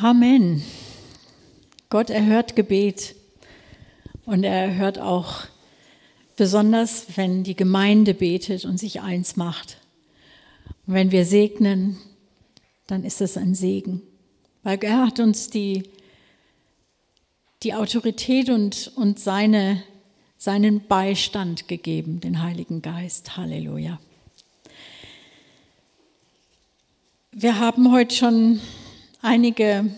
Amen. Gott erhört Gebet und er erhört auch besonders, wenn die Gemeinde betet und sich eins macht. Und wenn wir segnen, dann ist es ein Segen, weil er hat uns die, die Autorität und, und seine, seinen Beistand gegeben, den Heiligen Geist. Halleluja. Wir haben heute schon einige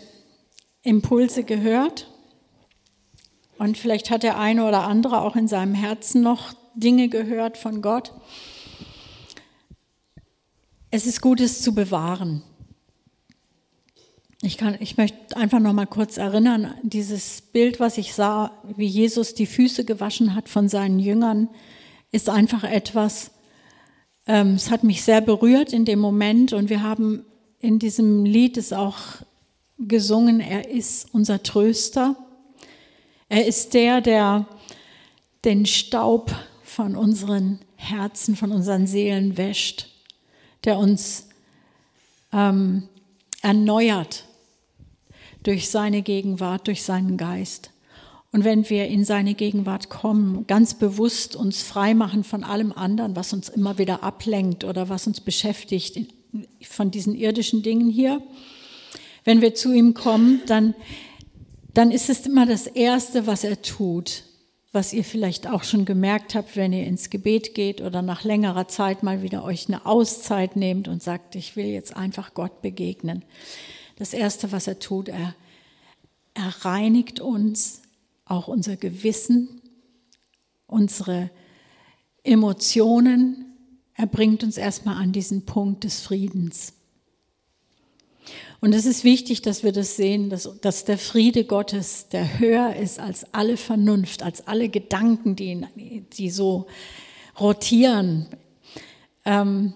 Impulse gehört und vielleicht hat der eine oder andere auch in seinem Herzen noch Dinge gehört von Gott. Es ist gut, es zu bewahren. Ich, kann, ich möchte einfach noch mal kurz erinnern, dieses Bild, was ich sah, wie Jesus die Füße gewaschen hat von seinen Jüngern, ist einfach etwas, ähm, es hat mich sehr berührt in dem Moment und wir haben in diesem Lied es auch gesungen, er ist unser Tröster. Er ist der, der den Staub von unseren Herzen, von unseren Seelen wäscht, der uns ähm, erneuert durch seine Gegenwart, durch seinen Geist. Und wenn wir in seine Gegenwart kommen, ganz bewusst uns freimachen von allem anderen, was uns immer wieder ablenkt oder was uns beschäftigt, von diesen irdischen Dingen hier, wenn wir zu ihm kommen, dann, dann ist es immer das Erste, was er tut, was ihr vielleicht auch schon gemerkt habt, wenn ihr ins Gebet geht oder nach längerer Zeit mal wieder euch eine Auszeit nehmt und sagt, ich will jetzt einfach Gott begegnen. Das Erste, was er tut, er, er reinigt uns, auch unser Gewissen, unsere Emotionen, er bringt uns erstmal an diesen Punkt des Friedens. Und es ist wichtig, dass wir das sehen, dass, dass der Friede Gottes, der höher ist als alle Vernunft, als alle Gedanken, die, die so rotieren, ähm,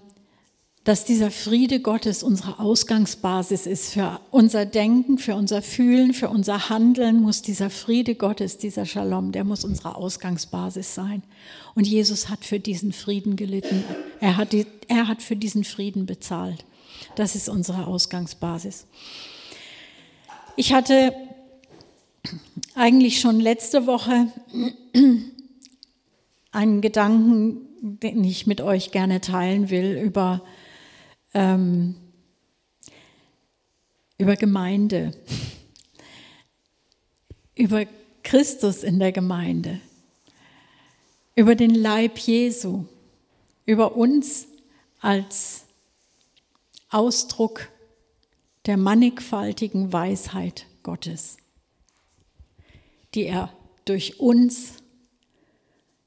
dass dieser Friede Gottes unsere Ausgangsbasis ist für unser Denken, für unser Fühlen, für unser Handeln, muss dieser Friede Gottes, dieser Shalom, der muss unsere Ausgangsbasis sein. Und Jesus hat für diesen Frieden gelitten. Er hat, die, er hat für diesen Frieden bezahlt. Das ist unsere Ausgangsbasis. Ich hatte eigentlich schon letzte Woche einen Gedanken, den ich mit euch gerne teilen will, über, ähm, über Gemeinde, über Christus in der Gemeinde. Über den Leib Jesu, über uns als Ausdruck der mannigfaltigen Weisheit Gottes, die er durch uns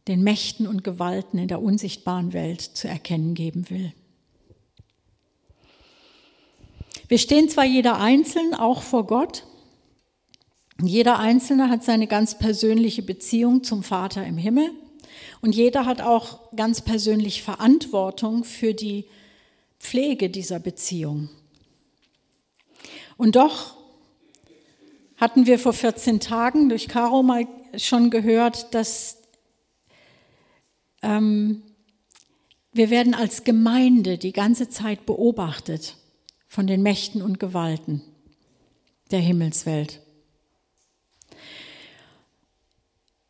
den Mächten und Gewalten in der unsichtbaren Welt zu erkennen geben will. Wir stehen zwar jeder einzeln auch vor Gott, jeder Einzelne hat seine ganz persönliche Beziehung zum Vater im Himmel. Und jeder hat auch ganz persönlich Verantwortung für die Pflege dieser Beziehung. Und doch hatten wir vor 14 Tagen durch Caro mal schon gehört, dass ähm, wir werden als Gemeinde die ganze Zeit beobachtet von den Mächten und Gewalten der Himmelswelt.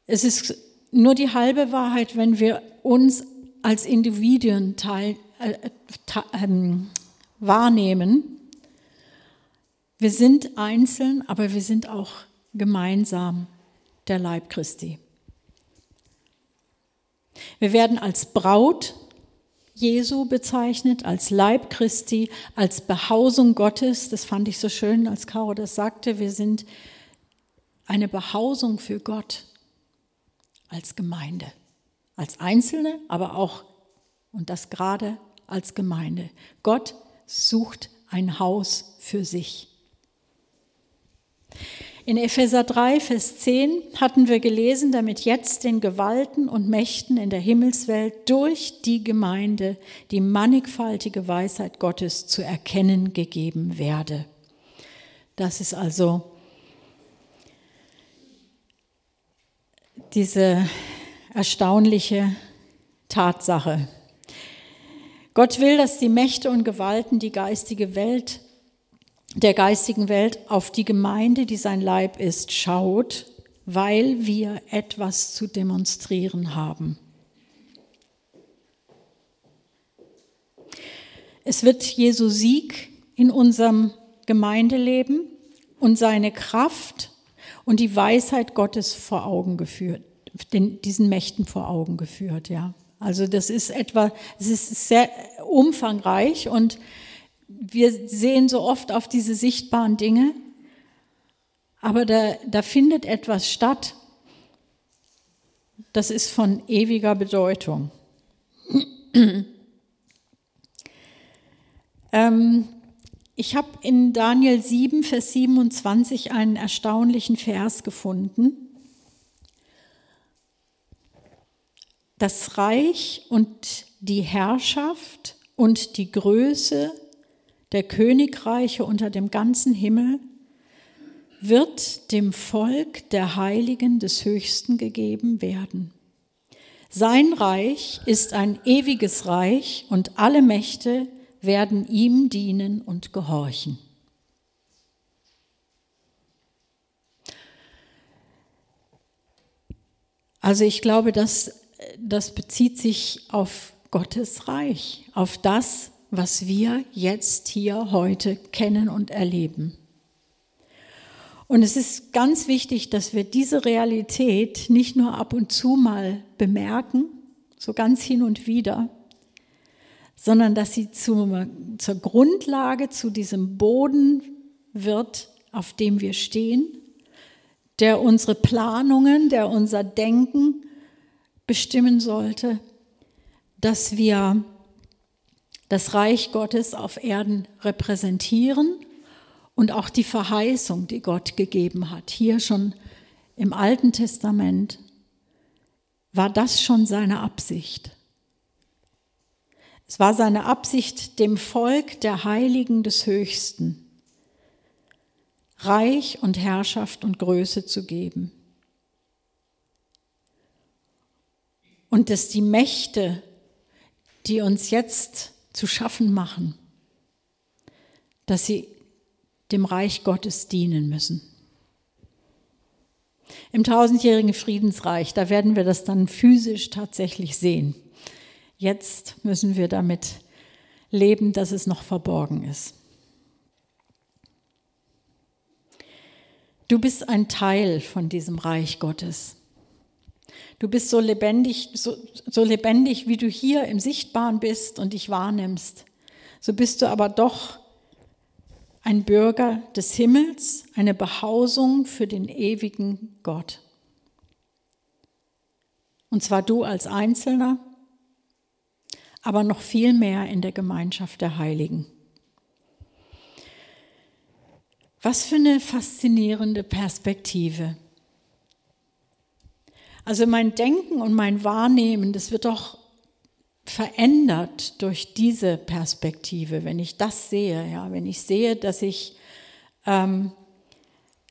Es ist nur die halbe Wahrheit, wenn wir uns als Individuen teil, äh, äh, wahrnehmen. Wir sind einzeln, aber wir sind auch gemeinsam der Leib Christi. Wir werden als Braut Jesu bezeichnet, als Leib Christi, als Behausung Gottes. Das fand ich so schön, als Caro das sagte. Wir sind eine Behausung für Gott als Gemeinde, als Einzelne, aber auch, und das gerade als Gemeinde. Gott sucht ein Haus für sich. In Epheser 3, Vers 10 hatten wir gelesen, damit jetzt den Gewalten und Mächten in der Himmelswelt durch die Gemeinde die mannigfaltige Weisheit Gottes zu erkennen gegeben werde. Das ist also diese erstaunliche Tatsache. Gott will, dass die Mächte und Gewalten die geistige Welt der geistigen Welt auf die Gemeinde, die sein Leib ist, schaut, weil wir etwas zu demonstrieren haben. Es wird Jesu Sieg in unserem Gemeindeleben und seine Kraft und die Weisheit Gottes vor Augen geführt, den, diesen Mächten vor Augen geführt, ja. Also das ist etwa, es ist sehr umfangreich und wir sehen so oft auf diese sichtbaren Dinge, aber da, da findet etwas statt, das ist von ewiger Bedeutung. ähm, ich habe in Daniel 7, Vers 27 einen erstaunlichen Vers gefunden. Das Reich und die Herrschaft und die Größe der Königreiche unter dem ganzen Himmel wird dem Volk der Heiligen des Höchsten gegeben werden. Sein Reich ist ein ewiges Reich und alle Mächte werden ihm dienen und gehorchen. Also ich glaube, dass das bezieht sich auf Gottes Reich, auf das, was wir jetzt hier heute kennen und erleben. Und es ist ganz wichtig, dass wir diese Realität nicht nur ab und zu mal bemerken, so ganz hin und wieder, sondern dass sie zur, zur Grundlage, zu diesem Boden wird, auf dem wir stehen, der unsere Planungen, der unser Denken bestimmen sollte, dass wir das Reich Gottes auf Erden repräsentieren und auch die Verheißung, die Gott gegeben hat. Hier schon im Alten Testament war das schon seine Absicht. Es war seine Absicht, dem Volk der Heiligen des Höchsten Reich und Herrschaft und Größe zu geben. Und dass die Mächte, die uns jetzt zu schaffen machen, dass sie dem Reich Gottes dienen müssen. Im tausendjährigen Friedensreich, da werden wir das dann physisch tatsächlich sehen. Jetzt müssen wir damit leben, dass es noch verborgen ist. Du bist ein Teil von diesem Reich Gottes. Du bist so lebendig, so, so lebendig, wie du hier im Sichtbaren bist und dich wahrnimmst. So bist du aber doch ein Bürger des Himmels, eine Behausung für den ewigen Gott. Und zwar du als Einzelner aber noch viel mehr in der Gemeinschaft der Heiligen. Was für eine faszinierende Perspektive. Also mein Denken und mein Wahrnehmen, das wird doch verändert durch diese Perspektive, wenn ich das sehe, ja, wenn ich sehe, dass ich ähm,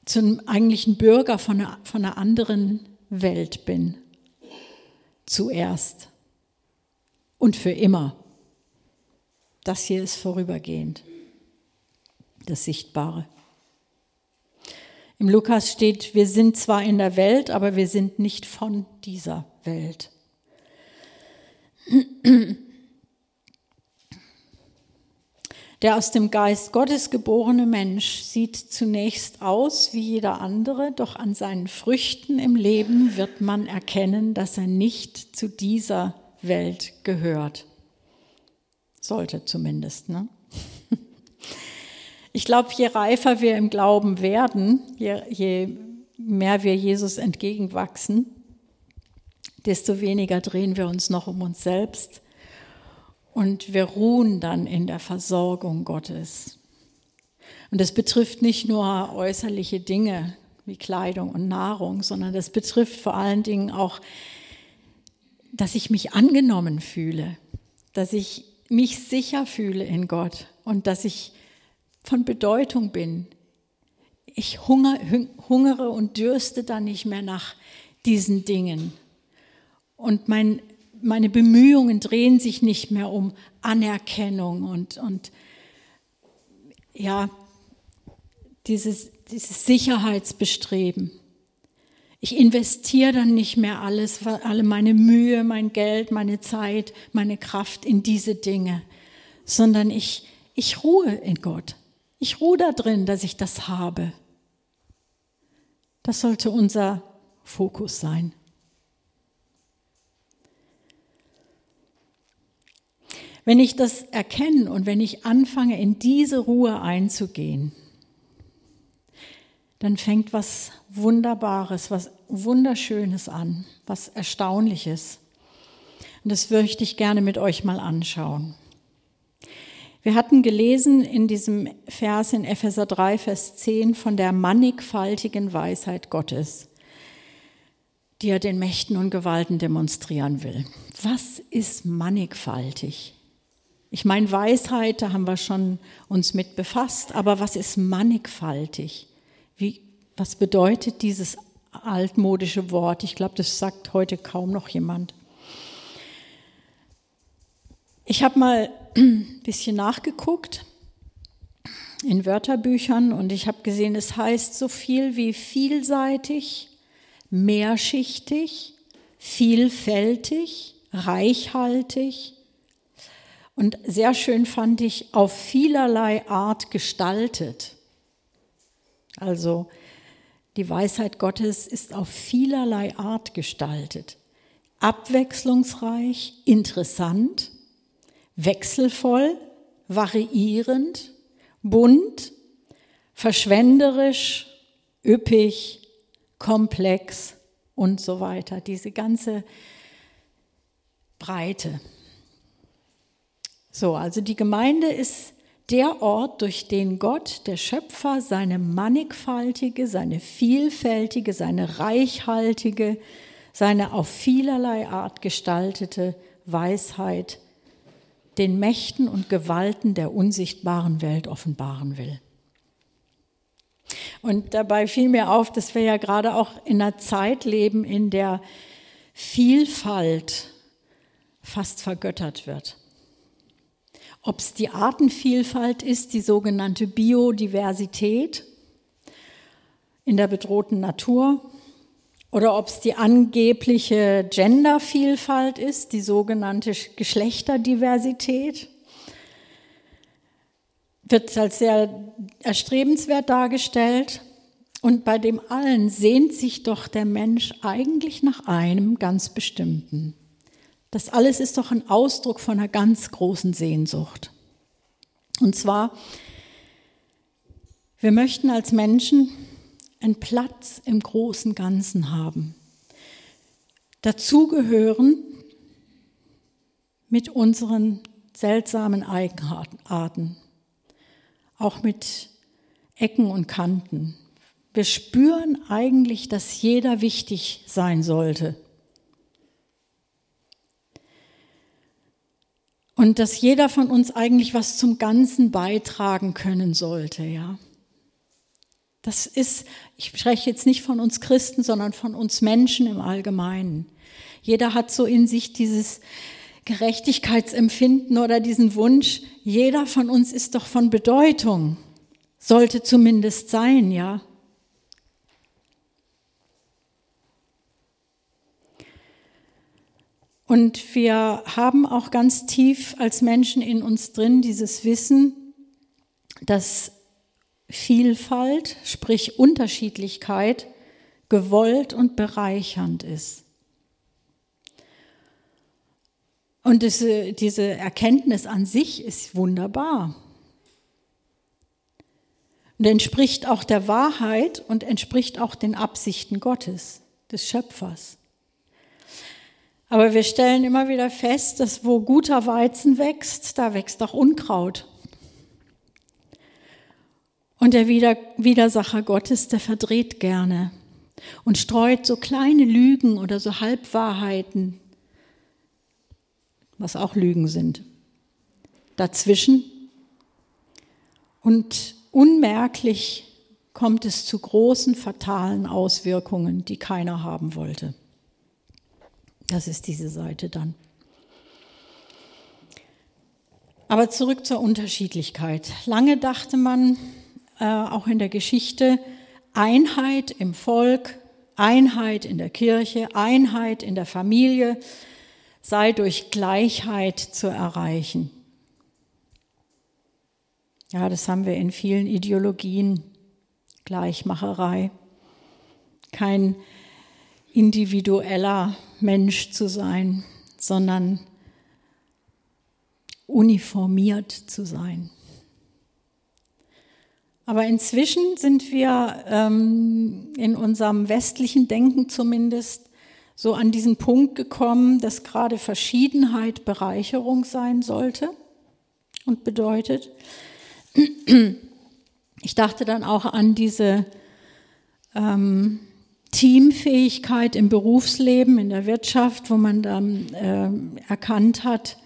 zum eigentlichen Bürger von einer, von einer anderen Welt bin, zuerst und für immer. Das hier ist vorübergehend, das Sichtbare. Im Lukas steht, wir sind zwar in der Welt, aber wir sind nicht von dieser Welt. Der aus dem Geist Gottes geborene Mensch sieht zunächst aus wie jeder andere, doch an seinen Früchten im Leben wird man erkennen, dass er nicht zu dieser Welt gehört. Sollte zumindest. Ne? Ich glaube, je reifer wir im Glauben werden, je, je mehr wir Jesus entgegenwachsen, desto weniger drehen wir uns noch um uns selbst und wir ruhen dann in der Versorgung Gottes. Und das betrifft nicht nur äußerliche Dinge wie Kleidung und Nahrung, sondern das betrifft vor allen Dingen auch dass ich mich angenommen fühle, dass ich mich sicher fühle in Gott und dass ich von Bedeutung bin. Ich hunger, hungere und dürste dann nicht mehr nach diesen Dingen. Und mein, meine Bemühungen drehen sich nicht mehr um Anerkennung und, und ja, dieses, dieses Sicherheitsbestreben. Ich investiere dann nicht mehr alles, alle meine Mühe, mein Geld, meine Zeit, meine Kraft in diese Dinge, sondern ich, ich ruhe in Gott. Ich ruhe da drin, dass ich das habe. Das sollte unser Fokus sein. Wenn ich das erkenne und wenn ich anfange, in diese Ruhe einzugehen, dann fängt was Wunderbares, was Wunderschönes an, was Erstaunliches. Und das möchte ich gerne mit euch mal anschauen. Wir hatten gelesen in diesem Vers in Epheser 3, Vers 10 von der mannigfaltigen Weisheit Gottes, die er den Mächten und Gewalten demonstrieren will. Was ist mannigfaltig? Ich meine, Weisheit, da haben wir schon uns mit befasst, aber was ist mannigfaltig? Wie, was bedeutet dieses altmodische Wort? Ich glaube, das sagt heute kaum noch jemand. Ich habe mal ein bisschen nachgeguckt in Wörterbüchern und ich habe gesehen, es heißt so viel wie vielseitig, mehrschichtig, vielfältig, reichhaltig. Und sehr schön fand ich auf vielerlei Art gestaltet. Also die Weisheit Gottes ist auf vielerlei Art gestaltet. Abwechslungsreich, interessant, wechselvoll, variierend, bunt, verschwenderisch, üppig, komplex und so weiter. Diese ganze Breite. So, also die Gemeinde ist der Ort, durch den Gott, der Schöpfer, seine mannigfaltige, seine vielfältige, seine reichhaltige, seine auf vielerlei Art gestaltete Weisheit den Mächten und Gewalten der unsichtbaren Welt offenbaren will. Und dabei fiel mir auf, dass wir ja gerade auch in einer Zeit leben, in der Vielfalt fast vergöttert wird. Ob es die Artenvielfalt ist, die sogenannte Biodiversität in der bedrohten Natur, oder ob es die angebliche Gendervielfalt ist, die sogenannte Geschlechterdiversität, wird als sehr erstrebenswert dargestellt. Und bei dem allen sehnt sich doch der Mensch eigentlich nach einem ganz bestimmten. Das alles ist doch ein Ausdruck von einer ganz großen Sehnsucht. Und zwar, wir möchten als Menschen einen Platz im großen Ganzen haben. Dazugehören mit unseren seltsamen Eigenarten, auch mit Ecken und Kanten. Wir spüren eigentlich, dass jeder wichtig sein sollte. Und dass jeder von uns eigentlich was zum Ganzen beitragen können sollte, ja. Das ist, ich spreche jetzt nicht von uns Christen, sondern von uns Menschen im Allgemeinen. Jeder hat so in sich dieses Gerechtigkeitsempfinden oder diesen Wunsch, jeder von uns ist doch von Bedeutung, sollte zumindest sein, ja. Und wir haben auch ganz tief als Menschen in uns drin dieses Wissen, dass Vielfalt, sprich Unterschiedlichkeit, gewollt und bereichernd ist. Und diese, diese Erkenntnis an sich ist wunderbar. Und entspricht auch der Wahrheit und entspricht auch den Absichten Gottes, des Schöpfers. Aber wir stellen immer wieder fest, dass wo guter Weizen wächst, da wächst auch Unkraut. Und der Widersacher Gottes, der verdreht gerne und streut so kleine Lügen oder so Halbwahrheiten, was auch Lügen sind, dazwischen. Und unmerklich kommt es zu großen fatalen Auswirkungen, die keiner haben wollte. Das ist diese Seite dann. Aber zurück zur Unterschiedlichkeit. Lange dachte man, auch in der Geschichte, Einheit im Volk, Einheit in der Kirche, Einheit in der Familie sei durch Gleichheit zu erreichen. Ja, das haben wir in vielen Ideologien. Gleichmacherei. Kein individueller Mensch zu sein, sondern uniformiert zu sein. Aber inzwischen sind wir ähm, in unserem westlichen Denken zumindest so an diesen Punkt gekommen, dass gerade Verschiedenheit Bereicherung sein sollte und bedeutet. Ich dachte dann auch an diese ähm, Teamfähigkeit im Berufsleben, in der Wirtschaft, wo man dann äh, erkannt hat,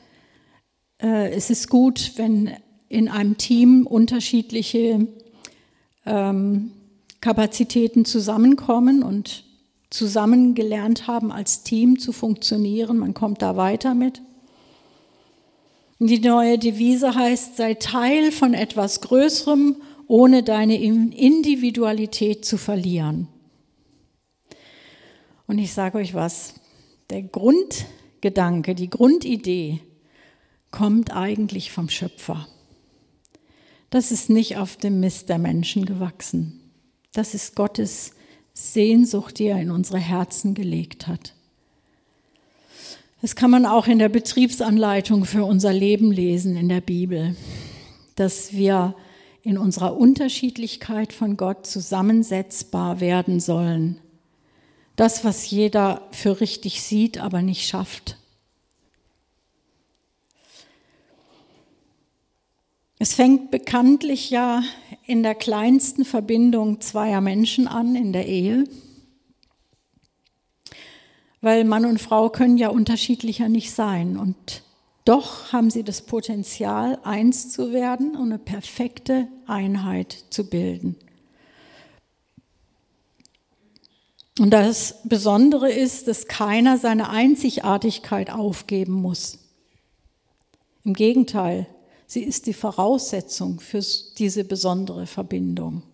äh, es ist gut, wenn in einem Team unterschiedliche ähm, Kapazitäten zusammenkommen und zusammen gelernt haben, als Team zu funktionieren. Man kommt da weiter mit. Die neue Devise heißt, sei Teil von etwas Größerem, ohne deine Individualität zu verlieren. Und ich sage euch was, der Grundgedanke, die Grundidee kommt eigentlich vom Schöpfer. Das ist nicht auf dem Mist der Menschen gewachsen. Das ist Gottes Sehnsucht, die er in unsere Herzen gelegt hat. Das kann man auch in der Betriebsanleitung für unser Leben lesen in der Bibel, dass wir in unserer Unterschiedlichkeit von Gott zusammensetzbar werden sollen. Das, was jeder für richtig sieht, aber nicht schafft. Es fängt bekanntlich ja in der kleinsten Verbindung zweier Menschen an, in der Ehe. Weil Mann und Frau können ja unterschiedlicher nicht sein. Und doch haben sie das Potenzial, eins zu werden und eine perfekte Einheit zu bilden. Und das Besondere ist, dass keiner seine Einzigartigkeit aufgeben muss. Im Gegenteil, Sie ist die Voraussetzung für diese besondere Verbindung.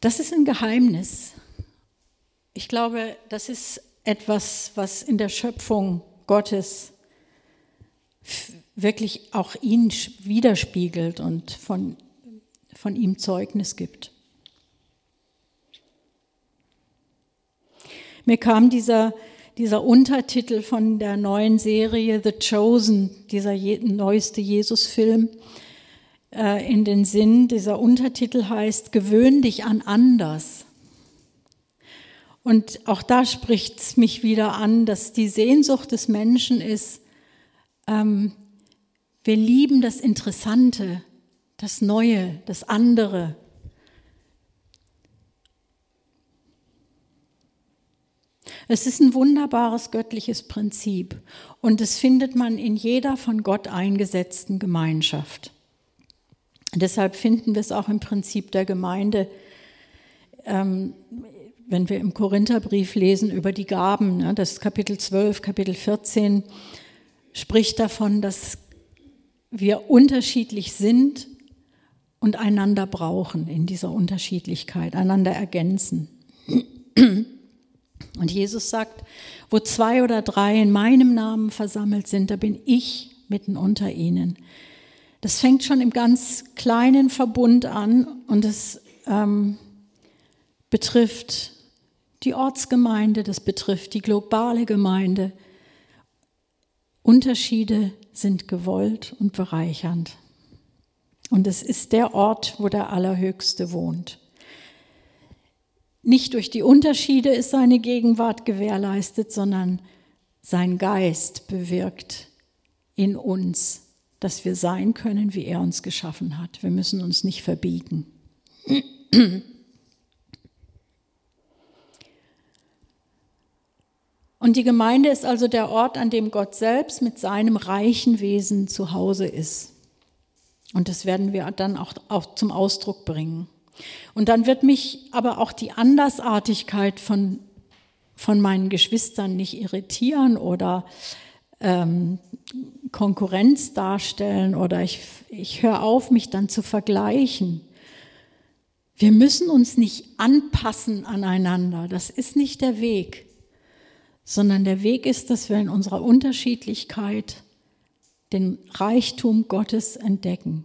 Das ist ein Geheimnis. Ich glaube, das ist etwas, was in der Schöpfung Gottes wirklich auch ihn widerspiegelt und von, von ihm Zeugnis gibt. Mir kam dieser dieser Untertitel von der neuen Serie The Chosen, dieser neueste Jesus-Film, äh, in den Sinn. Dieser Untertitel heißt Gewöhn dich an anders. Und auch da spricht es mich wieder an, dass die Sehnsucht des Menschen ist, ähm, wir lieben das Interessante, das Neue, das andere. Es ist ein wunderbares göttliches Prinzip und das findet man in jeder von Gott eingesetzten Gemeinschaft. Deshalb finden wir es auch im Prinzip der Gemeinde, ähm, wenn wir im Korintherbrief lesen über die Gaben, ne, das Kapitel 12, Kapitel 14 spricht davon, dass wir unterschiedlich sind und einander brauchen in dieser Unterschiedlichkeit, einander ergänzen. Und Jesus sagt, wo zwei oder drei in meinem Namen versammelt sind, da bin ich mitten unter ihnen. Das fängt schon im ganz kleinen Verbund an und es ähm, betrifft die Ortsgemeinde, das betrifft die globale Gemeinde. Unterschiede sind gewollt und bereichernd. Und es ist der Ort, wo der Allerhöchste wohnt. Nicht durch die Unterschiede ist seine Gegenwart gewährleistet, sondern sein Geist bewirkt in uns, dass wir sein können, wie er uns geschaffen hat. Wir müssen uns nicht verbiegen. Und die Gemeinde ist also der Ort, an dem Gott selbst mit seinem reichen Wesen zu Hause ist. Und das werden wir dann auch, auch zum Ausdruck bringen. Und dann wird mich aber auch die Andersartigkeit von, von meinen Geschwistern nicht irritieren oder ähm, Konkurrenz darstellen oder ich, ich höre auf, mich dann zu vergleichen. Wir müssen uns nicht anpassen aneinander. Das ist nicht der Weg, sondern der Weg ist, dass wir in unserer Unterschiedlichkeit den Reichtum Gottes entdecken.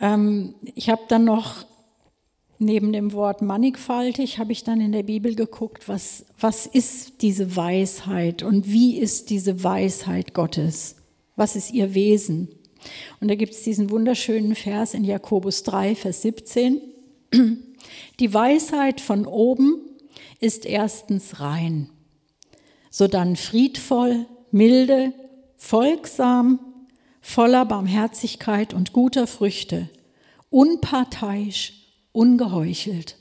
Ähm, ich habe dann noch neben dem Wort mannigfaltig, habe ich dann in der Bibel geguckt, was, was ist diese Weisheit und wie ist diese Weisheit Gottes? Was ist ihr Wesen? Und da gibt es diesen wunderschönen Vers in Jakobus 3, Vers 17. Die Weisheit von oben ist erstens rein, sodann friedvoll, milde, folgsam, voller Barmherzigkeit und guter Früchte, unparteiisch, ungeheuchelt.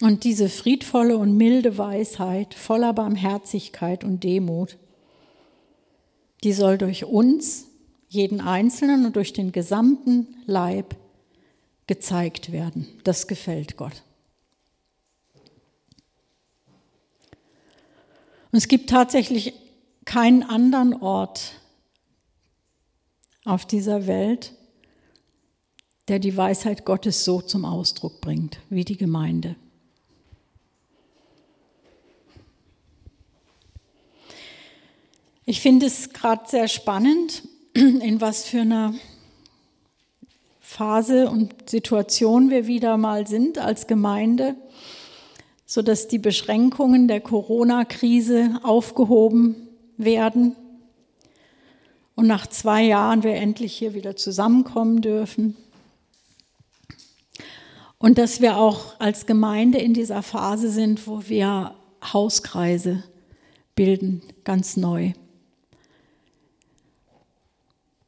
Und diese friedvolle und milde Weisheit, voller Barmherzigkeit und Demut, die soll durch uns, jeden Einzelnen und durch den gesamten Leib gezeigt werden. Das gefällt Gott. Und es gibt tatsächlich keinen anderen Ort auf dieser Welt, der die Weisheit Gottes so zum Ausdruck bringt wie die Gemeinde. Ich finde es gerade sehr spannend, in was für einer Phase und Situation wir wieder mal sind als Gemeinde sodass die Beschränkungen der Corona-Krise aufgehoben werden und nach zwei Jahren wir endlich hier wieder zusammenkommen dürfen. Und dass wir auch als Gemeinde in dieser Phase sind, wo wir Hauskreise bilden, ganz neu.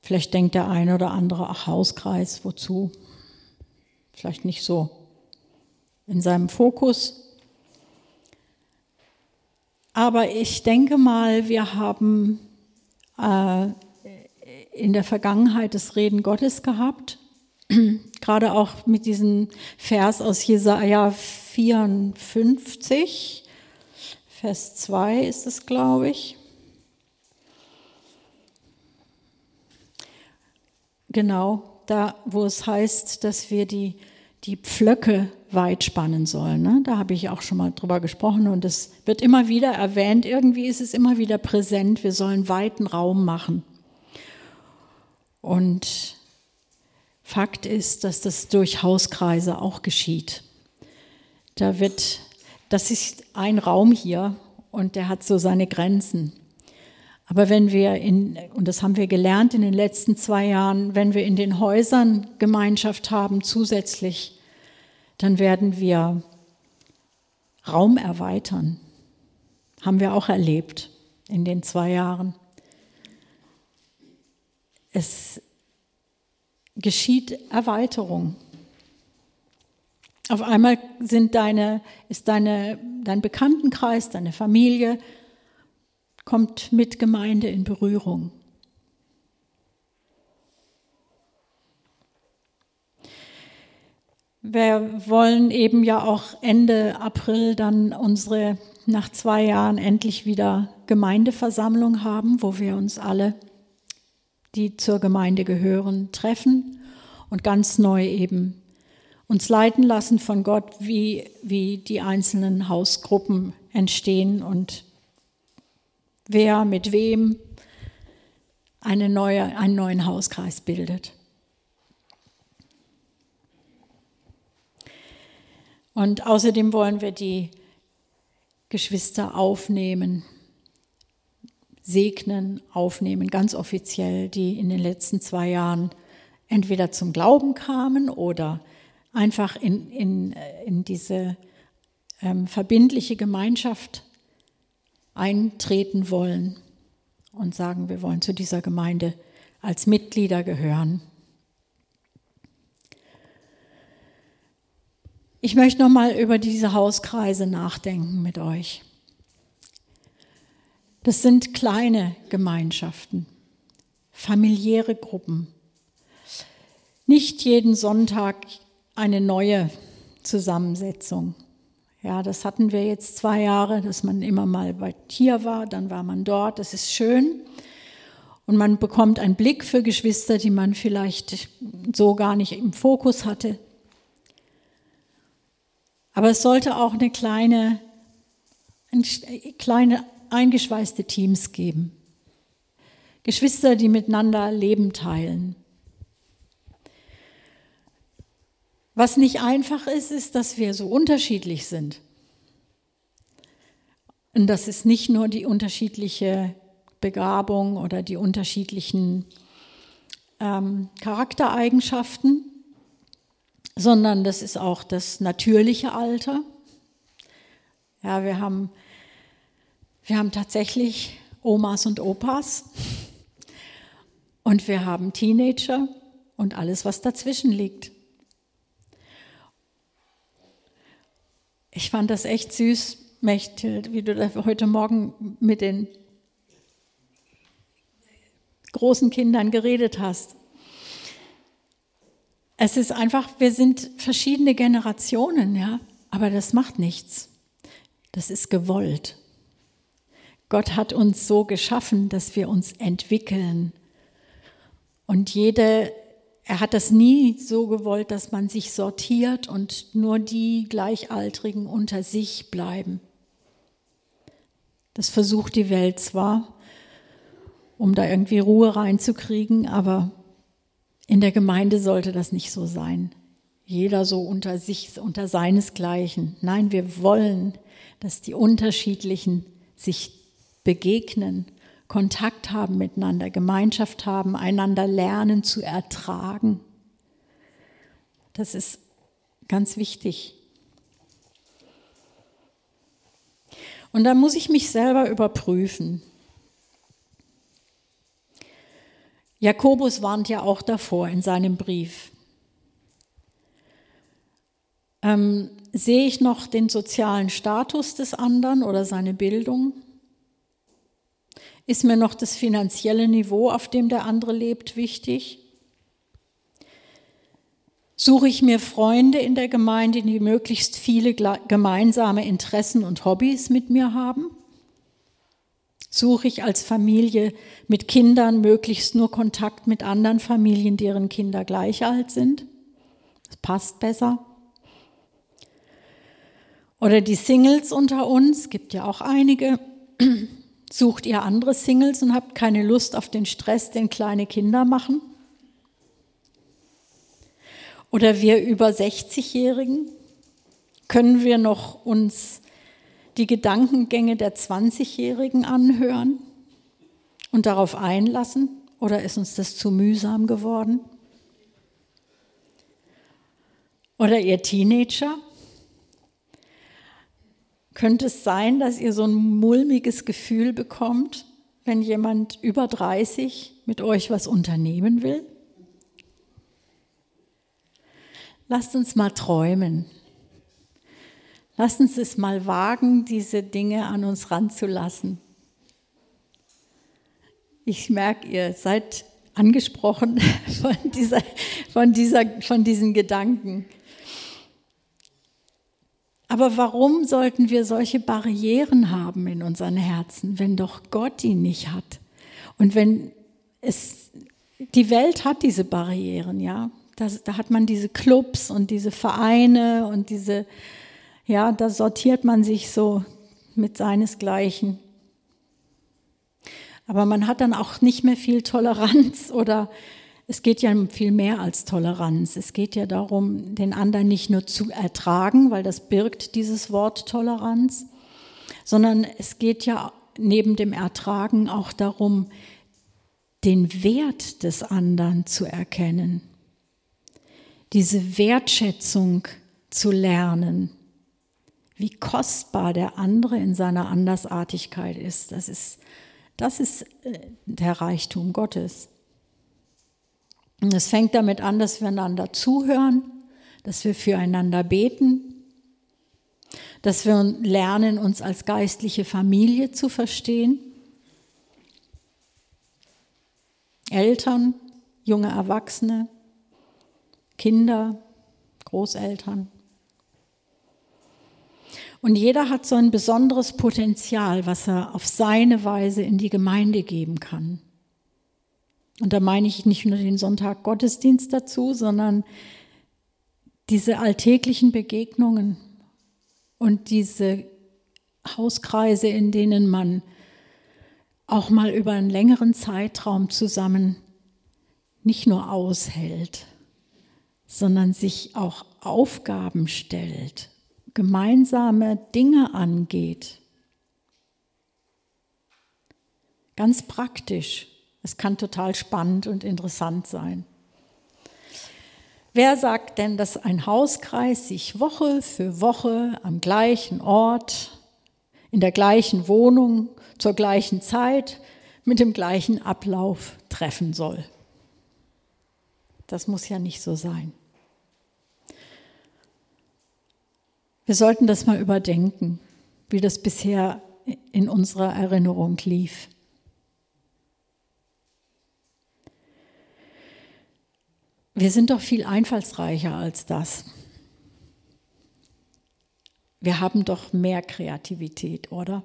Vielleicht denkt der eine oder andere, ach, Hauskreis, wozu? Vielleicht nicht so in seinem Fokus. Aber ich denke mal, wir haben äh, in der Vergangenheit das Reden Gottes gehabt, gerade auch mit diesem Vers aus Jesaja 54, Vers 2 ist es, glaube ich. Genau, da, wo es heißt, dass wir die, die Pflöcke weit spannen sollen. Ne? Da habe ich auch schon mal drüber gesprochen und es wird immer wieder erwähnt. Irgendwie ist es immer wieder präsent. Wir sollen weiten Raum machen. Und Fakt ist, dass das durch Hauskreise auch geschieht. Da wird, das ist ein Raum hier und der hat so seine Grenzen. Aber wenn wir in, und das haben wir gelernt in den letzten zwei Jahren, wenn wir in den Häusern Gemeinschaft haben zusätzlich, dann werden wir Raum erweitern. Haben wir auch erlebt in den zwei Jahren. Es geschieht Erweiterung. Auf einmal sind deine, ist deine, dein Bekanntenkreis, deine Familie, kommt mit Gemeinde in Berührung. Wir wollen eben ja auch Ende April dann unsere nach zwei Jahren endlich wieder Gemeindeversammlung haben, wo wir uns alle, die zur Gemeinde gehören, treffen und ganz neu eben uns leiten lassen von Gott, wie, wie die einzelnen Hausgruppen entstehen und wer mit wem eine neue, einen neuen Hauskreis bildet. Und außerdem wollen wir die Geschwister aufnehmen, segnen, aufnehmen, ganz offiziell, die in den letzten zwei Jahren entweder zum Glauben kamen oder einfach in, in, in diese ähm, verbindliche Gemeinschaft eintreten wollen und sagen, wir wollen zu dieser Gemeinde als Mitglieder gehören. Ich möchte noch mal über diese Hauskreise nachdenken mit euch. Das sind kleine Gemeinschaften, familiäre Gruppen. nicht jeden Sonntag eine neue Zusammensetzung. Ja, das hatten wir jetzt zwei Jahre, dass man immer mal bei hier war, dann war man dort. Das ist schön. Und man bekommt einen Blick für Geschwister, die man vielleicht so gar nicht im Fokus hatte. Aber es sollte auch eine kleine, kleine eingeschweißte Teams geben. Geschwister, die miteinander Leben teilen. Was nicht einfach ist, ist, dass wir so unterschiedlich sind. Und das ist nicht nur die unterschiedliche Begabung oder die unterschiedlichen ähm, Charaktereigenschaften, sondern das ist auch das natürliche Alter. Ja, wir haben, wir haben tatsächlich Omas und Opas und wir haben Teenager und alles, was dazwischen liegt. Ich fand das echt süß, Mechthild, wie du heute Morgen mit den großen Kindern geredet hast. Es ist einfach, wir sind verschiedene Generationen, ja, aber das macht nichts. Das ist gewollt. Gott hat uns so geschaffen, dass wir uns entwickeln. Und jede er hat das nie so gewollt, dass man sich sortiert und nur die Gleichaltrigen unter sich bleiben. Das versucht die Welt zwar, um da irgendwie Ruhe reinzukriegen, aber in der Gemeinde sollte das nicht so sein. Jeder so unter sich, unter seinesgleichen. Nein, wir wollen, dass die Unterschiedlichen sich begegnen Kontakt haben miteinander, Gemeinschaft haben, einander lernen zu ertragen. Das ist ganz wichtig. Und da muss ich mich selber überprüfen. Jakobus warnt ja auch davor in seinem Brief. Ähm, sehe ich noch den sozialen Status des anderen oder seine Bildung? Ist mir noch das finanzielle Niveau, auf dem der andere lebt, wichtig? Suche ich mir Freunde in der Gemeinde, die möglichst viele gemeinsame Interessen und Hobbys mit mir haben? Suche ich als Familie mit Kindern möglichst nur Kontakt mit anderen Familien, deren Kinder gleich alt sind? Das passt besser. Oder die Singles unter uns, gibt ja auch einige, Sucht ihr andere Singles und habt keine Lust auf den Stress, den kleine Kinder machen? Oder wir über 60-Jährigen? Können wir noch uns die Gedankengänge der 20-Jährigen anhören und darauf einlassen? Oder ist uns das zu mühsam geworden? Oder ihr Teenager? Könnte es sein, dass ihr so ein mulmiges Gefühl bekommt, wenn jemand über 30 mit euch was unternehmen will? Lasst uns mal träumen. Lasst uns es mal wagen, diese Dinge an uns ranzulassen. Ich merke, ihr seid angesprochen von, dieser, von, dieser, von diesen Gedanken. Aber warum sollten wir solche Barrieren haben in unseren Herzen, wenn doch Gott die nicht hat? Und wenn es, die Welt hat diese Barrieren, ja. Das, da hat man diese Clubs und diese Vereine und diese, ja, da sortiert man sich so mit seinesgleichen. Aber man hat dann auch nicht mehr viel Toleranz oder es geht ja um viel mehr als Toleranz. Es geht ja darum, den anderen nicht nur zu ertragen, weil das birgt dieses Wort Toleranz, sondern es geht ja neben dem Ertragen auch darum, den Wert des anderen zu erkennen, diese Wertschätzung zu lernen, wie kostbar der andere in seiner Andersartigkeit ist. Das ist, das ist äh, der Reichtum Gottes. Und es fängt damit an, dass wir einander zuhören, dass wir füreinander beten, dass wir lernen, uns als geistliche Familie zu verstehen. Eltern, junge Erwachsene, Kinder, Großeltern. Und jeder hat so ein besonderes Potenzial, was er auf seine Weise in die Gemeinde geben kann. Und da meine ich nicht nur den Sonntag Gottesdienst dazu, sondern diese alltäglichen Begegnungen und diese Hauskreise, in denen man auch mal über einen längeren Zeitraum zusammen nicht nur aushält, sondern sich auch Aufgaben stellt, gemeinsame Dinge angeht. Ganz praktisch. Es kann total spannend und interessant sein. Wer sagt denn, dass ein Hauskreis sich Woche für Woche am gleichen Ort, in der gleichen Wohnung, zur gleichen Zeit, mit dem gleichen Ablauf treffen soll? Das muss ja nicht so sein. Wir sollten das mal überdenken, wie das bisher in unserer Erinnerung lief. Wir sind doch viel einfallsreicher als das. Wir haben doch mehr Kreativität, oder?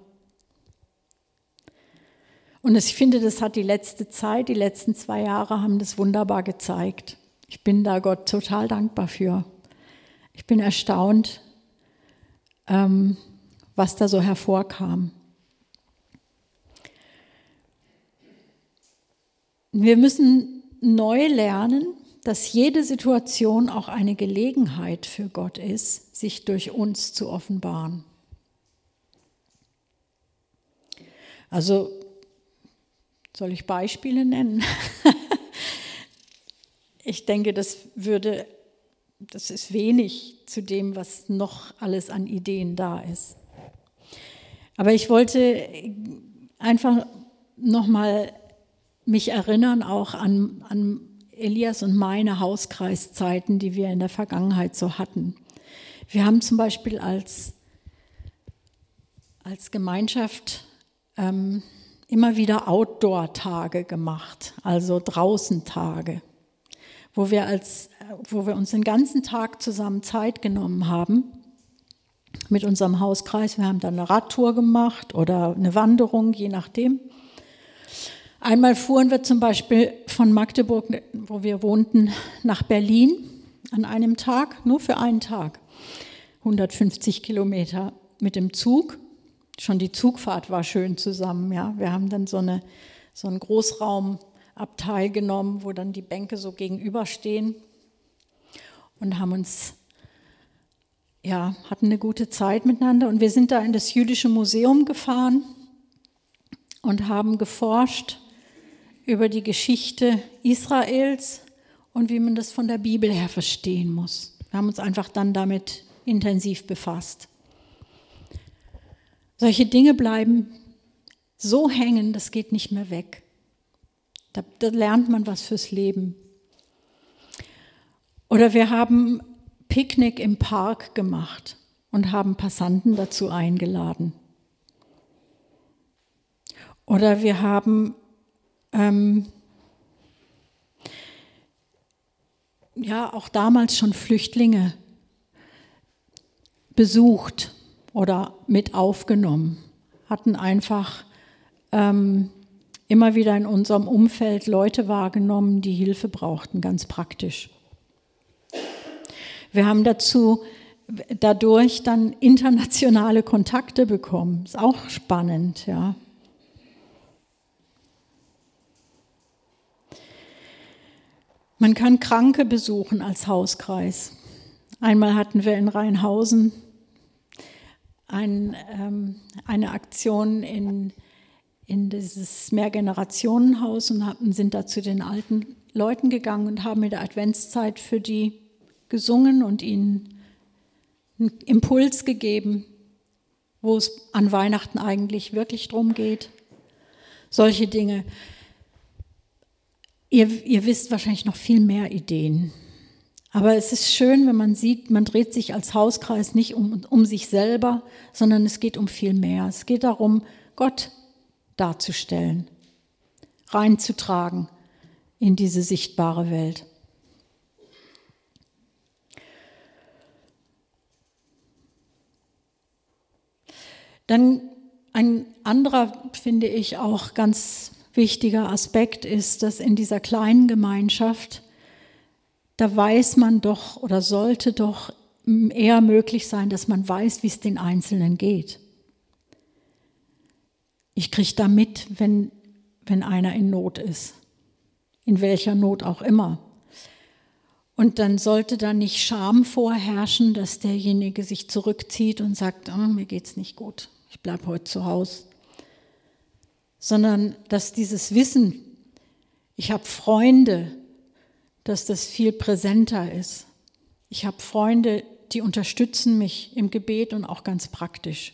Und ich finde, das hat die letzte Zeit, die letzten zwei Jahre haben das wunderbar gezeigt. Ich bin da Gott total dankbar für. Ich bin erstaunt, ähm, was da so hervorkam. Wir müssen neu lernen, dass jede Situation auch eine Gelegenheit für Gott ist, sich durch uns zu offenbaren. Also soll ich Beispiele nennen? ich denke, das würde, das ist wenig zu dem, was noch alles an Ideen da ist. Aber ich wollte einfach nochmal mich erinnern auch an, an Elias und meine Hauskreiszeiten, die wir in der Vergangenheit so hatten. Wir haben zum Beispiel als, als Gemeinschaft ähm, immer wieder Outdoor-Tage gemacht, also Draußen-Tage, wo wir, als, wo wir uns den ganzen Tag zusammen Zeit genommen haben mit unserem Hauskreis. Wir haben dann eine Radtour gemacht oder eine Wanderung, je nachdem. Einmal fuhren wir zum Beispiel von Magdeburg, wo wir wohnten, nach Berlin an einem Tag, nur für einen Tag. 150 Kilometer mit dem Zug. Schon die Zugfahrt war schön zusammen. Ja. Wir haben dann so, eine, so einen Großraumabteil genommen, wo dann die Bänke so gegenüberstehen und haben uns ja, hatten eine gute Zeit miteinander und wir sind da in das jüdische Museum gefahren und haben geforscht über die Geschichte Israels und wie man das von der Bibel her verstehen muss. Wir haben uns einfach dann damit intensiv befasst. Solche Dinge bleiben so hängen, das geht nicht mehr weg. Da, da lernt man was fürs Leben. Oder wir haben Picknick im Park gemacht und haben Passanten dazu eingeladen. Oder wir haben ähm, ja auch damals schon Flüchtlinge besucht oder mit aufgenommen, hatten einfach ähm, immer wieder in unserem Umfeld Leute wahrgenommen, die Hilfe brauchten, ganz praktisch. Wir haben dazu dadurch dann internationale Kontakte bekommen. Ist auch spannend, ja. Man kann Kranke besuchen als Hauskreis. Einmal hatten wir in Rheinhausen ein, ähm, eine Aktion in, in dieses Mehrgenerationenhaus und haben, sind da zu den alten Leuten gegangen und haben in der Adventszeit für die gesungen und ihnen einen Impuls gegeben, wo es an Weihnachten eigentlich wirklich drum geht. Solche Dinge. Ihr, ihr wisst wahrscheinlich noch viel mehr Ideen. Aber es ist schön, wenn man sieht, man dreht sich als Hauskreis nicht um, um sich selber, sondern es geht um viel mehr. Es geht darum, Gott darzustellen, reinzutragen in diese sichtbare Welt. Dann ein anderer, finde ich, auch ganz wichtiger Aspekt ist, dass in dieser kleinen Gemeinschaft, da weiß man doch oder sollte doch eher möglich sein, dass man weiß, wie es den Einzelnen geht. Ich kriege da mit, wenn, wenn einer in Not ist, in welcher Not auch immer. Und dann sollte da nicht Scham vorherrschen, dass derjenige sich zurückzieht und sagt, oh, mir geht's nicht gut, ich bleibe heute zu Hause. Sondern dass dieses Wissen, ich habe Freunde, dass das viel präsenter ist. Ich habe Freunde, die unterstützen mich im Gebet und auch ganz praktisch.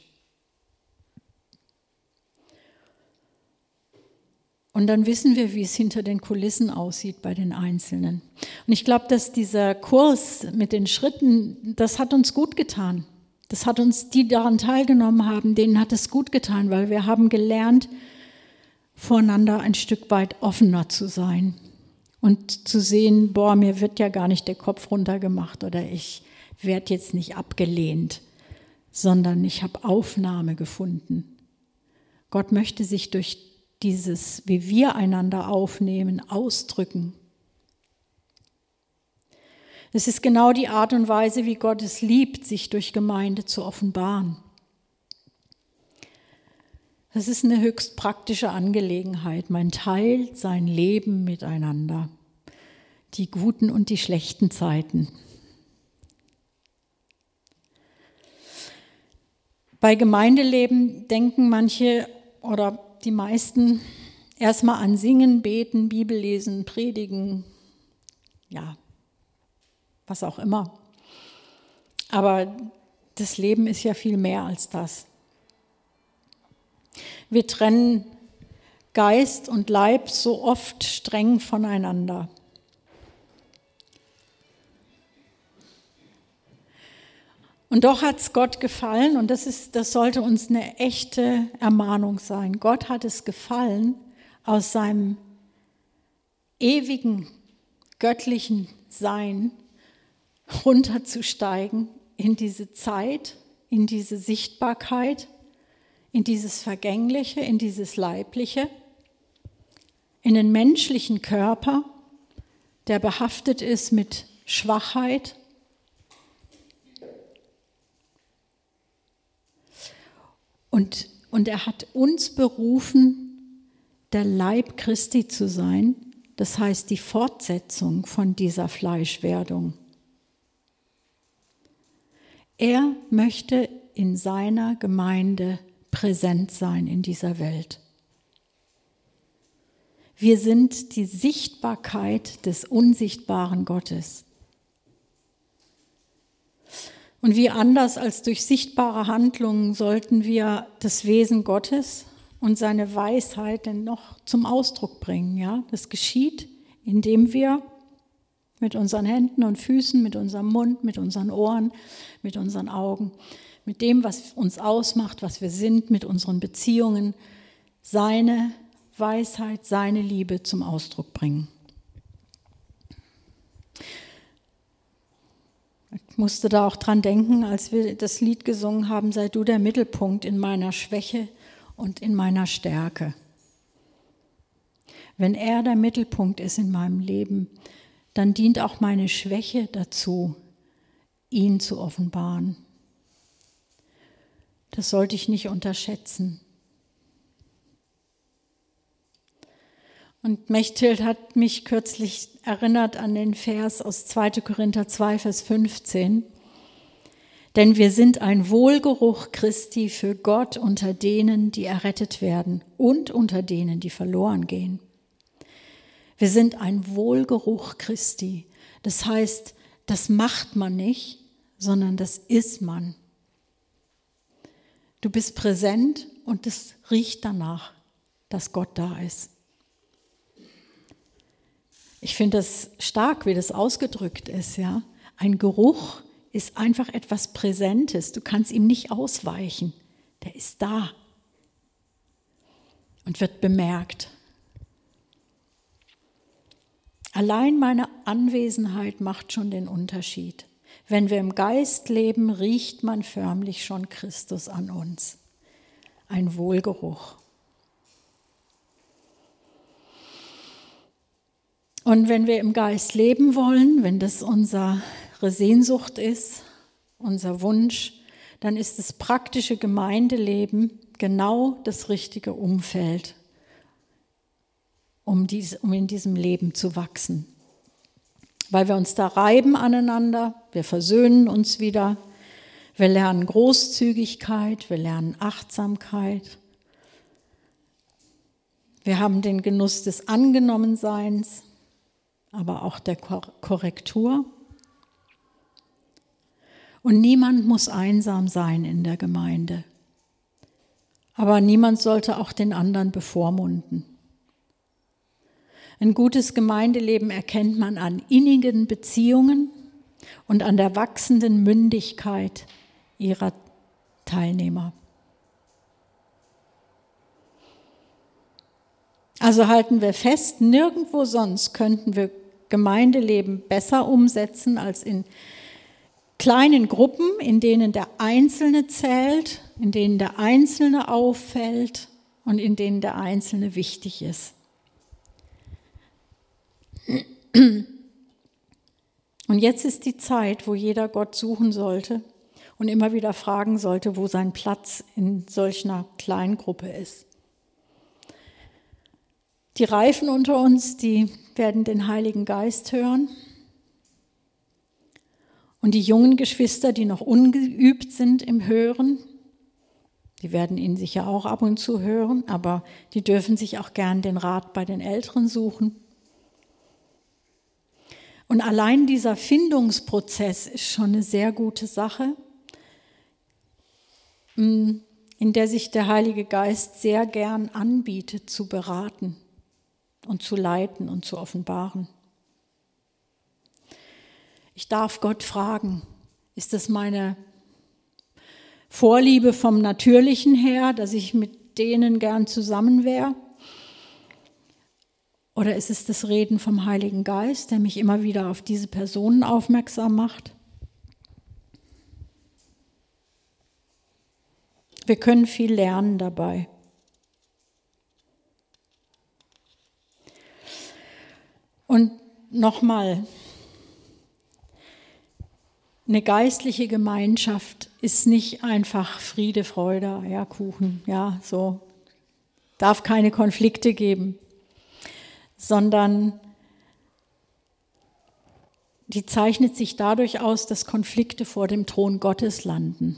Und dann wissen wir, wie es hinter den Kulissen aussieht bei den Einzelnen. Und ich glaube, dass dieser Kurs mit den Schritten, das hat uns gut getan. Das hat uns, die daran teilgenommen haben, denen hat es gut getan, weil wir haben gelernt, voreinander ein Stück weit offener zu sein und zu sehen, boah, mir wird ja gar nicht der Kopf runtergemacht oder ich werde jetzt nicht abgelehnt, sondern ich habe Aufnahme gefunden. Gott möchte sich durch dieses, wie wir einander aufnehmen, ausdrücken. Es ist genau die Art und Weise, wie Gott es liebt, sich durch Gemeinde zu offenbaren. Das ist eine höchst praktische Angelegenheit. Man teilt sein Leben miteinander, die guten und die schlechten Zeiten. Bei Gemeindeleben denken manche oder die meisten erstmal an Singen, Beten, Bibel lesen, Predigen, ja, was auch immer. Aber das Leben ist ja viel mehr als das. Wir trennen Geist und Leib so oft streng voneinander. Und doch hat es Gott gefallen, und das, ist, das sollte uns eine echte Ermahnung sein. Gott hat es gefallen, aus seinem ewigen göttlichen Sein runterzusteigen in diese Zeit, in diese Sichtbarkeit, in dieses Vergängliche, in dieses Leibliche, in den menschlichen Körper, der behaftet ist mit Schwachheit, Und, und er hat uns berufen, der Leib Christi zu sein, das heißt die Fortsetzung von dieser Fleischwerdung. Er möchte in seiner Gemeinde präsent sein in dieser Welt. Wir sind die Sichtbarkeit des unsichtbaren Gottes. Und wie anders als durch sichtbare Handlungen sollten wir das Wesen Gottes und seine Weisheit denn noch zum Ausdruck bringen. Ja? Das geschieht, indem wir mit unseren Händen und Füßen, mit unserem Mund, mit unseren Ohren, mit unseren Augen, mit dem, was uns ausmacht, was wir sind, mit unseren Beziehungen, seine Weisheit, seine Liebe zum Ausdruck bringen. Ich musste da auch dran denken, als wir das Lied gesungen haben, sei du der Mittelpunkt in meiner Schwäche und in meiner Stärke. Wenn er der Mittelpunkt ist in meinem Leben, dann dient auch meine Schwäche dazu, ihn zu offenbaren. Das sollte ich nicht unterschätzen. Und Mechthild hat mich kürzlich erinnert an den Vers aus 2. Korinther 2, Vers 15. Denn wir sind ein Wohlgeruch Christi für Gott unter denen, die errettet werden und unter denen, die verloren gehen. Wir sind ein Wohlgeruch Christi. Das heißt, das macht man nicht, sondern das ist man. Du bist präsent und es riecht danach, dass Gott da ist. Ich finde das stark, wie das ausgedrückt ist, ja. Ein Geruch ist einfach etwas Präsentes. Du kannst ihm nicht ausweichen. Der ist da und wird bemerkt. Allein meine Anwesenheit macht schon den Unterschied. Wenn wir im Geist leben, riecht man förmlich schon Christus an uns. ein Wohlgeruch. Und wenn wir im Geist leben wollen, wenn das unsere Sehnsucht ist, unser Wunsch, dann ist das praktische Gemeindeleben genau das richtige Umfeld, um, dies, um in diesem Leben zu wachsen. Weil wir uns da reiben aneinander, wir versöhnen uns wieder, wir lernen Großzügigkeit, wir lernen Achtsamkeit, wir haben den Genuss des Angenommenseins, aber auch der Korrektur. Und niemand muss einsam sein in der Gemeinde. Aber niemand sollte auch den anderen bevormunden. Ein gutes Gemeindeleben erkennt man an innigen Beziehungen und an der wachsenden Mündigkeit ihrer Teilnehmer. Also halten wir fest, nirgendwo sonst könnten wir Gemeindeleben besser umsetzen als in kleinen Gruppen, in denen der Einzelne zählt, in denen der Einzelne auffällt und in denen der Einzelne wichtig ist. Und jetzt ist die Zeit, wo jeder Gott suchen sollte und immer wieder fragen sollte, wo sein Platz in solch einer Kleingruppe ist. Die Reifen unter uns, die werden den Heiligen Geist hören. Und die jungen Geschwister, die noch ungeübt sind im Hören, die werden ihn sicher auch ab und zu hören, aber die dürfen sich auch gern den Rat bei den Älteren suchen. Und allein dieser Findungsprozess ist schon eine sehr gute Sache, in der sich der Heilige Geist sehr gern anbietet zu beraten und zu leiten und zu offenbaren. Ich darf Gott fragen, ist das meine Vorliebe vom Natürlichen her, dass ich mit denen gern zusammen wäre? Oder ist es das Reden vom Heiligen Geist, der mich immer wieder auf diese Personen aufmerksam macht? Wir können viel lernen dabei. Und nochmal, eine geistliche Gemeinschaft ist nicht einfach Friede, Freude, Eierkuchen, ja, so. Darf keine Konflikte geben, sondern die zeichnet sich dadurch aus, dass Konflikte vor dem Thron Gottes landen.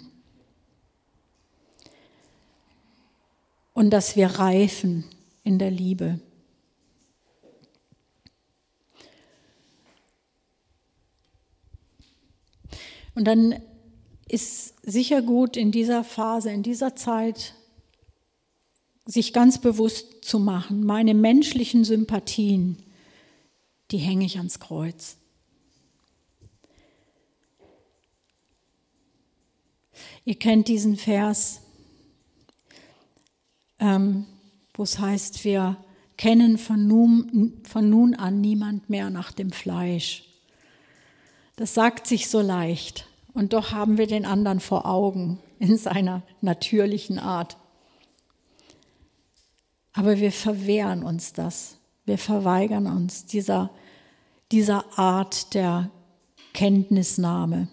Und dass wir reifen in der Liebe. Und dann ist sicher gut in dieser Phase, in dieser Zeit, sich ganz bewusst zu machen, meine menschlichen Sympathien, die hänge ich ans Kreuz. Ihr kennt diesen Vers, ähm, wo es heißt, wir kennen von nun, von nun an niemand mehr nach dem Fleisch. Das sagt sich so leicht und doch haben wir den anderen vor Augen in seiner natürlichen Art. Aber wir verwehren uns das, wir verweigern uns dieser, dieser Art der Kenntnisnahme.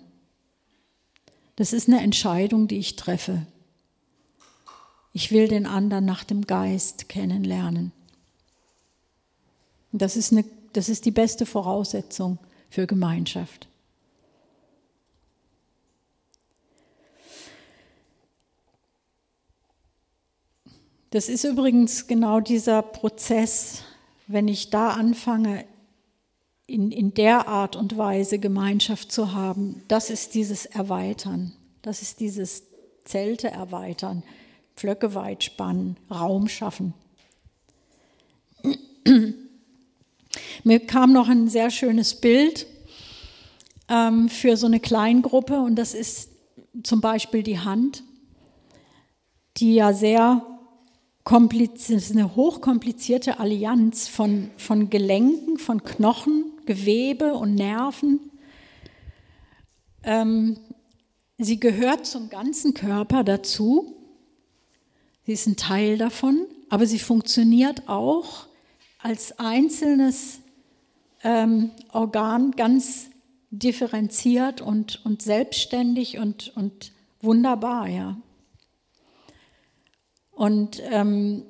Das ist eine Entscheidung, die ich treffe. Ich will den anderen nach dem Geist kennenlernen. Das ist, eine, das ist die beste Voraussetzung für Gemeinschaft. Das ist übrigens genau dieser Prozess, wenn ich da anfange, in, in der Art und Weise Gemeinschaft zu haben, das ist dieses Erweitern, das ist dieses Zelte erweitern, Pflöcke weit spannen, Raum schaffen. Mir kam noch ein sehr schönes Bild ähm, für so eine Kleingruppe und das ist zum Beispiel die Hand, die ja sehr ist eine hochkomplizierte Allianz von, von Gelenken, von Knochen, Gewebe und Nerven. Ähm, sie gehört zum ganzen Körper dazu. Sie ist ein Teil davon, aber sie funktioniert auch als einzelnes ähm, Organ ganz differenziert und, und selbstständig und, und wunderbar, ja. Und ähm,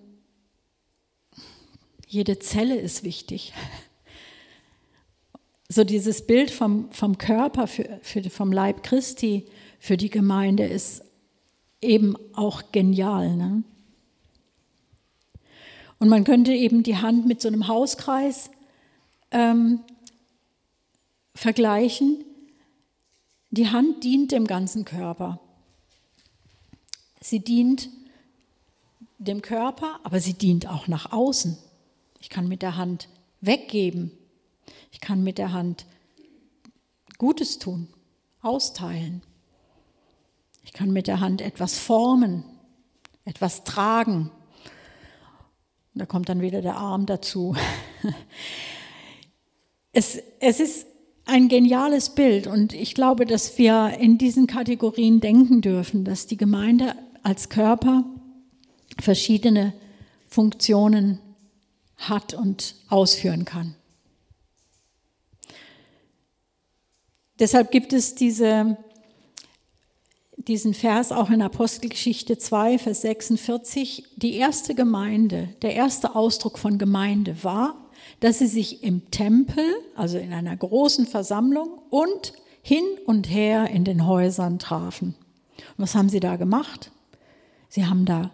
jede Zelle ist wichtig. So dieses Bild vom, vom Körper, für, für, vom Leib Christi für die Gemeinde ist eben auch genial. Ne? Und man könnte eben die Hand mit so einem Hauskreis ähm, vergleichen. Die Hand dient dem ganzen Körper. Sie dient dem Körper, aber sie dient auch nach außen. Ich kann mit der Hand weggeben. Ich kann mit der Hand Gutes tun, austeilen. Ich kann mit der Hand etwas formen, etwas tragen. Da kommt dann wieder der Arm dazu. Es, es ist ein geniales Bild und ich glaube, dass wir in diesen Kategorien denken dürfen, dass die Gemeinde als Körper verschiedene Funktionen hat und ausführen kann. Deshalb gibt es diese diesen Vers auch in Apostelgeschichte 2, Vers 46. Die erste Gemeinde, der erste Ausdruck von Gemeinde war, dass sie sich im Tempel, also in einer großen Versammlung und hin und her in den Häusern trafen. Und was haben sie da gemacht? Sie haben da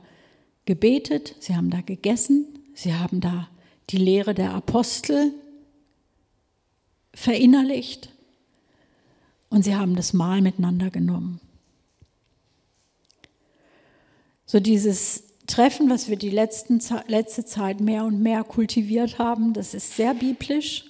gebetet, sie haben da gegessen, sie haben da die Lehre der Apostel verinnerlicht und sie haben das Mahl miteinander genommen. So dieses Treffen, was wir die letzten, letzte Zeit mehr und mehr kultiviert haben, das ist sehr biblisch.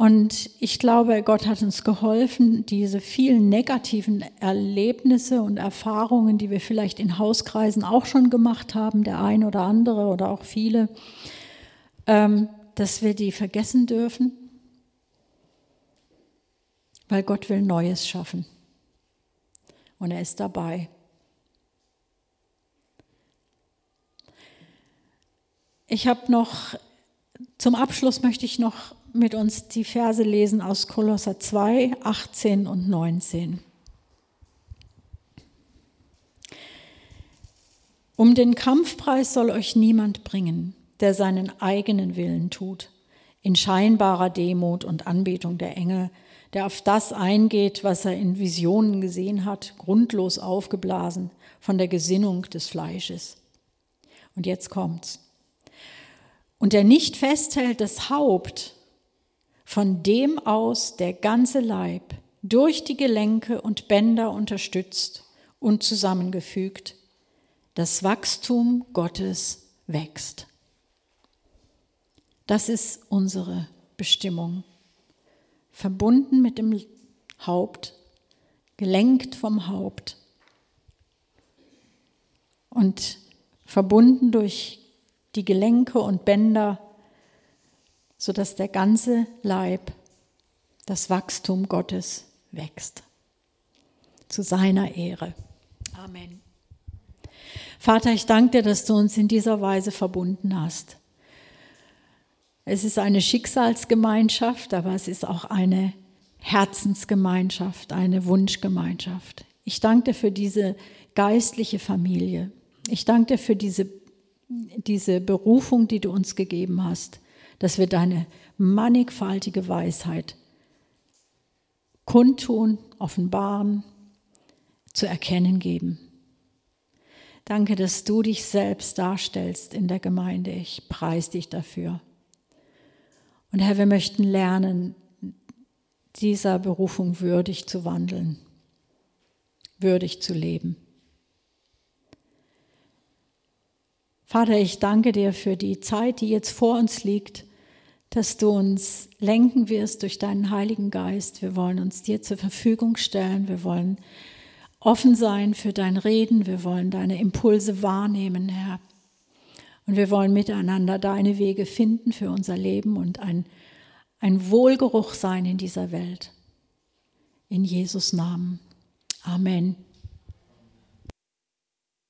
Und ich glaube, Gott hat uns geholfen, diese vielen negativen Erlebnisse und Erfahrungen, die wir vielleicht in Hauskreisen auch schon gemacht haben, der ein oder andere oder auch viele, ähm, dass wir die vergessen dürfen, weil Gott will Neues schaffen. Und er ist dabei. Ich habe noch, zum Abschluss möchte ich noch mit uns die Verse lesen aus Kolosser 2, 18 und 19. Um den Kampfpreis soll euch niemand bringen, der seinen eigenen Willen tut, in scheinbarer Demut und Anbetung der Engel, der auf das eingeht, was er in Visionen gesehen hat, grundlos aufgeblasen von der Gesinnung des Fleisches. Und jetzt kommt's und der nicht festhält das Haupt, von dem aus der ganze Leib durch die Gelenke und Bänder unterstützt und zusammengefügt, das Wachstum Gottes wächst. Das ist unsere Bestimmung, verbunden mit dem Haupt, gelenkt vom Haupt und verbunden durch die Gelenke und Bänder, sodass der ganze Leib, das Wachstum Gottes wächst. Zu seiner Ehre. Amen. Vater, ich danke dir, dass du uns in dieser Weise verbunden hast. Es ist eine Schicksalsgemeinschaft, aber es ist auch eine Herzensgemeinschaft, eine Wunschgemeinschaft. Ich danke dir für diese geistliche Familie. Ich danke dir für diese diese Berufung, die du uns gegeben hast, dass wir deine mannigfaltige Weisheit kundtun, offenbaren, zu erkennen geben. Danke, dass du dich selbst darstellst in der Gemeinde. Ich preise dich dafür. Und Herr, wir möchten lernen, dieser Berufung würdig zu wandeln, würdig zu leben. Vater, ich danke dir für die Zeit, die jetzt vor uns liegt, dass du uns lenken wirst durch deinen Heiligen Geist. Wir wollen uns dir zur Verfügung stellen. Wir wollen offen sein für dein Reden. Wir wollen deine Impulse wahrnehmen, Herr. Und wir wollen miteinander deine Wege finden für unser Leben und ein, ein Wohlgeruch sein in dieser Welt. In Jesus Namen. Amen.